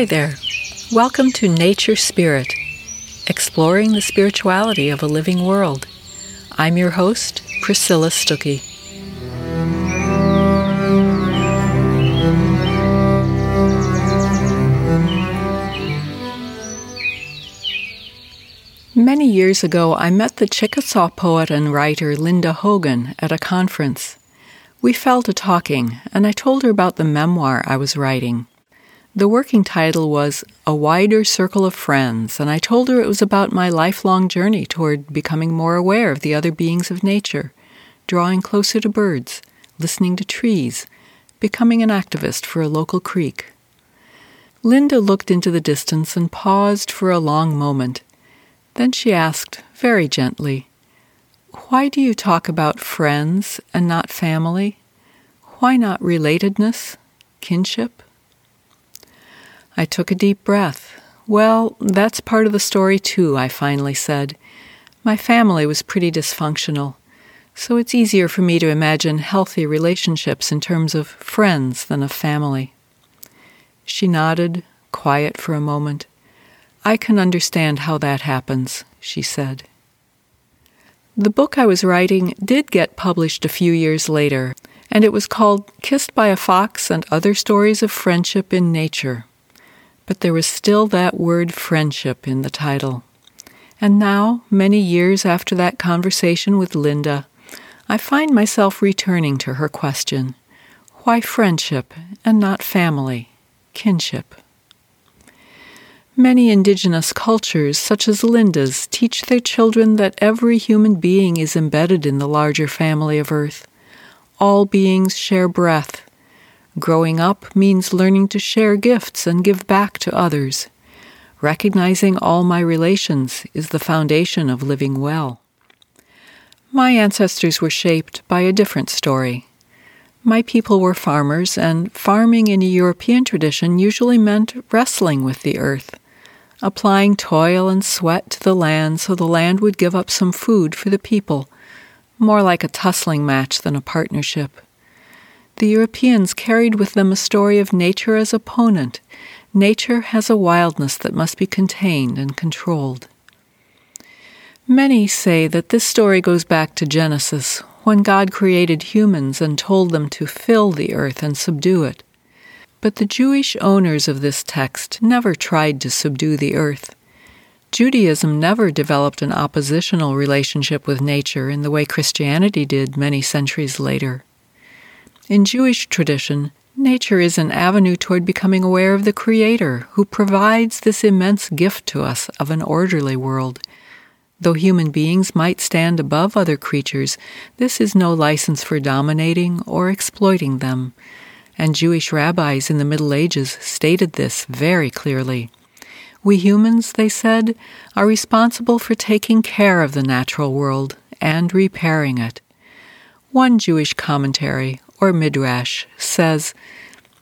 Hi there. Welcome to Nature Spirit, exploring the spirituality of a living world. I'm your host, Priscilla Stuckey. Many years ago, I met the Chickasaw poet and writer Linda Hogan at a conference. We fell to talking, and I told her about the memoir I was writing. The working title was A Wider Circle of Friends, and I told her it was about my lifelong journey toward becoming more aware of the other beings of nature, drawing closer to birds, listening to trees, becoming an activist for a local creek. Linda looked into the distance and paused for a long moment. Then she asked, very gently, Why do you talk about friends and not family? Why not relatedness, kinship? I took a deep breath. Well, that's part of the story, too, I finally said. My family was pretty dysfunctional, so it's easier for me to imagine healthy relationships in terms of friends than of family. She nodded, quiet for a moment. I can understand how that happens, she said. The book I was writing did get published a few years later, and it was called Kissed by a Fox and Other Stories of Friendship in Nature but there was still that word friendship in the title. And now, many years after that conversation with Linda, I find myself returning to her question why friendship and not family, kinship? Many indigenous cultures, such as Linda's, teach their children that every human being is embedded in the larger family of Earth. All beings share breath, Growing up means learning to share gifts and give back to others. Recognizing all my relations is the foundation of living well. My ancestors were shaped by a different story. My people were farmers, and farming in a European tradition usually meant wrestling with the earth, applying toil and sweat to the land so the land would give up some food for the people, more like a tussling match than a partnership the Europeans carried with them a story of nature as opponent. Nature has a wildness that must be contained and controlled. Many say that this story goes back to Genesis, when God created humans and told them to fill the earth and subdue it. But the Jewish owners of this text never tried to subdue the earth. Judaism never developed an oppositional relationship with nature in the way Christianity did many centuries later. In Jewish tradition, nature is an avenue toward becoming aware of the Creator, who provides this immense gift to us of an orderly world. Though human beings might stand above other creatures, this is no license for dominating or exploiting them. And Jewish rabbis in the Middle Ages stated this very clearly. We humans, they said, are responsible for taking care of the natural world and repairing it. One Jewish commentary, or Midrash, says,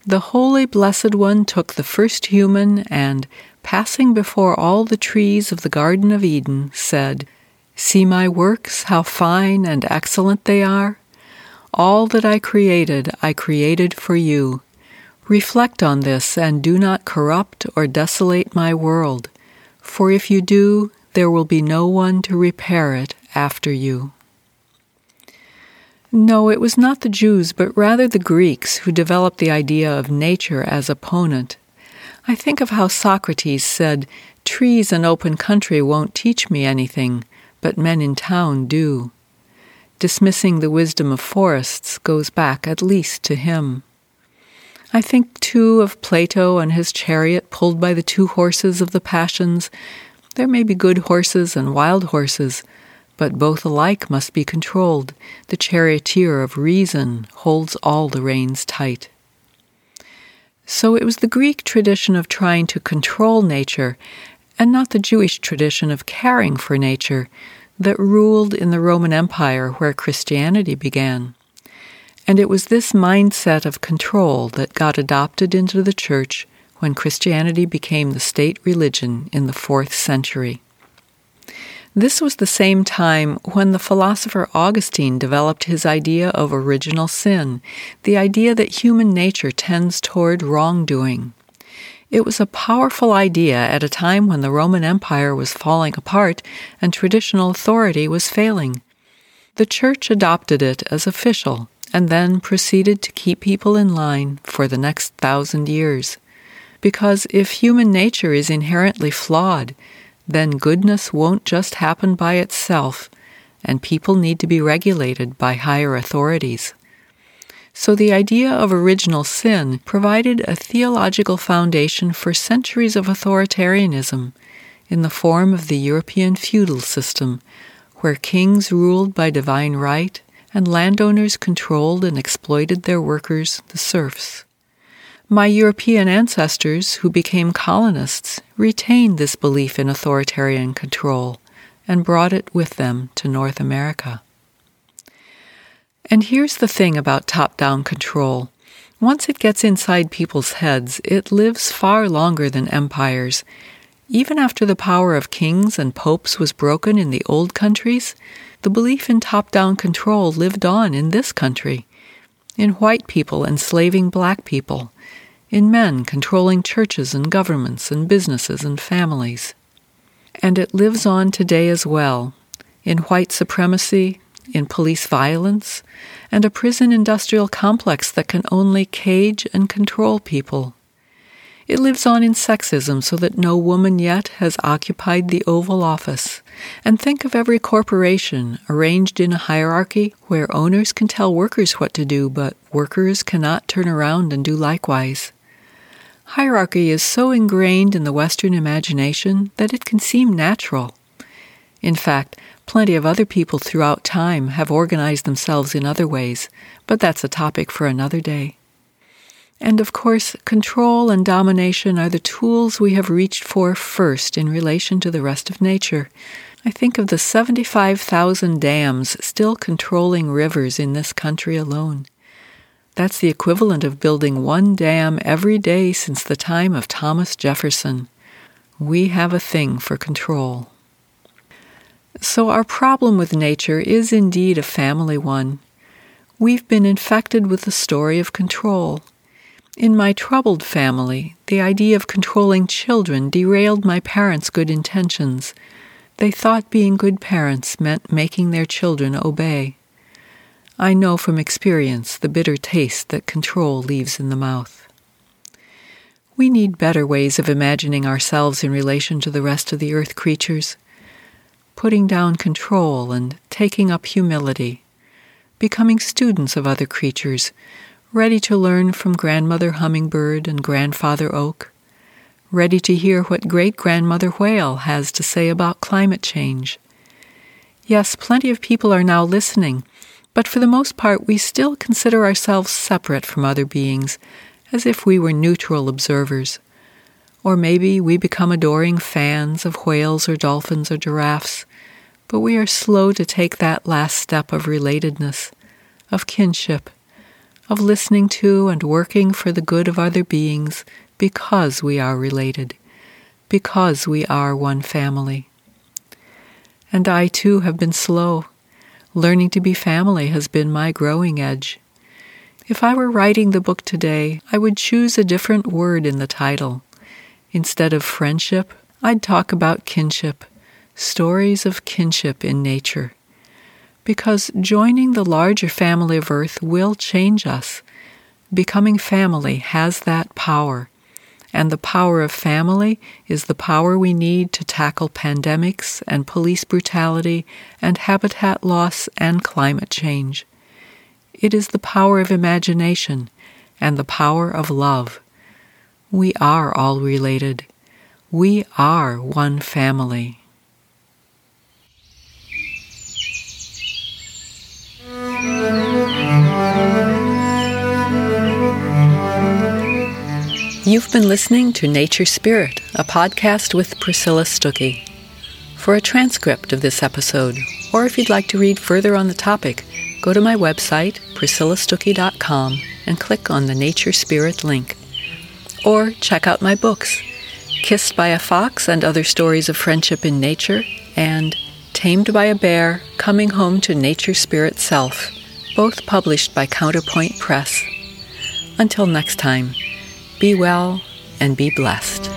The Holy Blessed One took the first human and, passing before all the trees of the Garden of Eden, said, See my works, how fine and excellent they are. All that I created, I created for you. Reflect on this and do not corrupt or desolate my world, for if you do, there will be no one to repair it after you. No, it was not the Jews, but rather the Greeks who developed the idea of nature as opponent. I think of how Socrates said, Trees and open country won't teach me anything, but men in town do. Dismissing the wisdom of forests goes back at least to him. I think, too, of Plato and his chariot pulled by the two horses of the passions. There may be good horses and wild horses, but both alike must be controlled. The charioteer of reason holds all the reins tight. So it was the Greek tradition of trying to control nature, and not the Jewish tradition of caring for nature, that ruled in the Roman Empire where Christianity began. And it was this mindset of control that got adopted into the church when Christianity became the state religion in the fourth century. This was the same time when the philosopher Augustine developed his idea of original sin, the idea that human nature tends toward wrongdoing. It was a powerful idea at a time when the Roman Empire was falling apart and traditional authority was failing. The Church adopted it as official and then proceeded to keep people in line for the next thousand years. Because if human nature is inherently flawed, then goodness won't just happen by itself, and people need to be regulated by higher authorities. So the idea of original sin provided a theological foundation for centuries of authoritarianism in the form of the European feudal system, where kings ruled by divine right and landowners controlled and exploited their workers, the serfs. My European ancestors, who became colonists, retained this belief in authoritarian control and brought it with them to North America. And here's the thing about top down control once it gets inside people's heads, it lives far longer than empires. Even after the power of kings and popes was broken in the old countries, the belief in top down control lived on in this country, in white people enslaving black people, in men controlling churches and governments and businesses and families. And it lives on today as well, in white supremacy, in police violence, and a prison industrial complex that can only cage and control people. It lives on in sexism so that no woman yet has occupied the Oval Office. And think of every corporation arranged in a hierarchy where owners can tell workers what to do, but workers cannot turn around and do likewise. Hierarchy is so ingrained in the Western imagination that it can seem natural. In fact, Plenty of other people throughout time have organized themselves in other ways, but that's a topic for another day. And of course, control and domination are the tools we have reached for first in relation to the rest of nature. I think of the 75,000 dams still controlling rivers in this country alone. That's the equivalent of building one dam every day since the time of Thomas Jefferson. We have a thing for control. So, our problem with nature is indeed a family one. We've been infected with the story of control. In my troubled family, the idea of controlling children derailed my parents' good intentions. They thought being good parents meant making their children obey. I know from experience the bitter taste that control leaves in the mouth. We need better ways of imagining ourselves in relation to the rest of the earth creatures putting down control and taking up humility, becoming students of other creatures, ready to learn from grandmother hummingbird and grandfather oak, ready to hear what great grandmother whale has to say about climate change. Yes, plenty of people are now listening, but for the most part we still consider ourselves separate from other beings, as if we were neutral observers. Or maybe we become adoring fans of whales or dolphins or giraffes, but we are slow to take that last step of relatedness, of kinship, of listening to and working for the good of other beings because we are related, because we are one family. And I too have been slow. Learning to be family has been my growing edge. If I were writing the book today, I would choose a different word in the title. Instead of friendship, I'd talk about kinship stories of kinship in nature. Because joining the larger family of Earth will change us. Becoming family has that power. And the power of family is the power we need to tackle pandemics and police brutality and habitat loss and climate change. It is the power of imagination and the power of love. We are all related. We are one family. You've been listening to Nature Spirit, a podcast with Priscilla Stuckey. For a transcript of this episode, or if you'd like to read further on the topic, go to my website, priscillastuckey.com, and click on the Nature Spirit link. Or check out my books, Kissed by a Fox and Other Stories of Friendship in Nature, and Tamed by a Bear Coming Home to Nature Spirit Self, both published by Counterpoint Press. Until next time, be well and be blessed.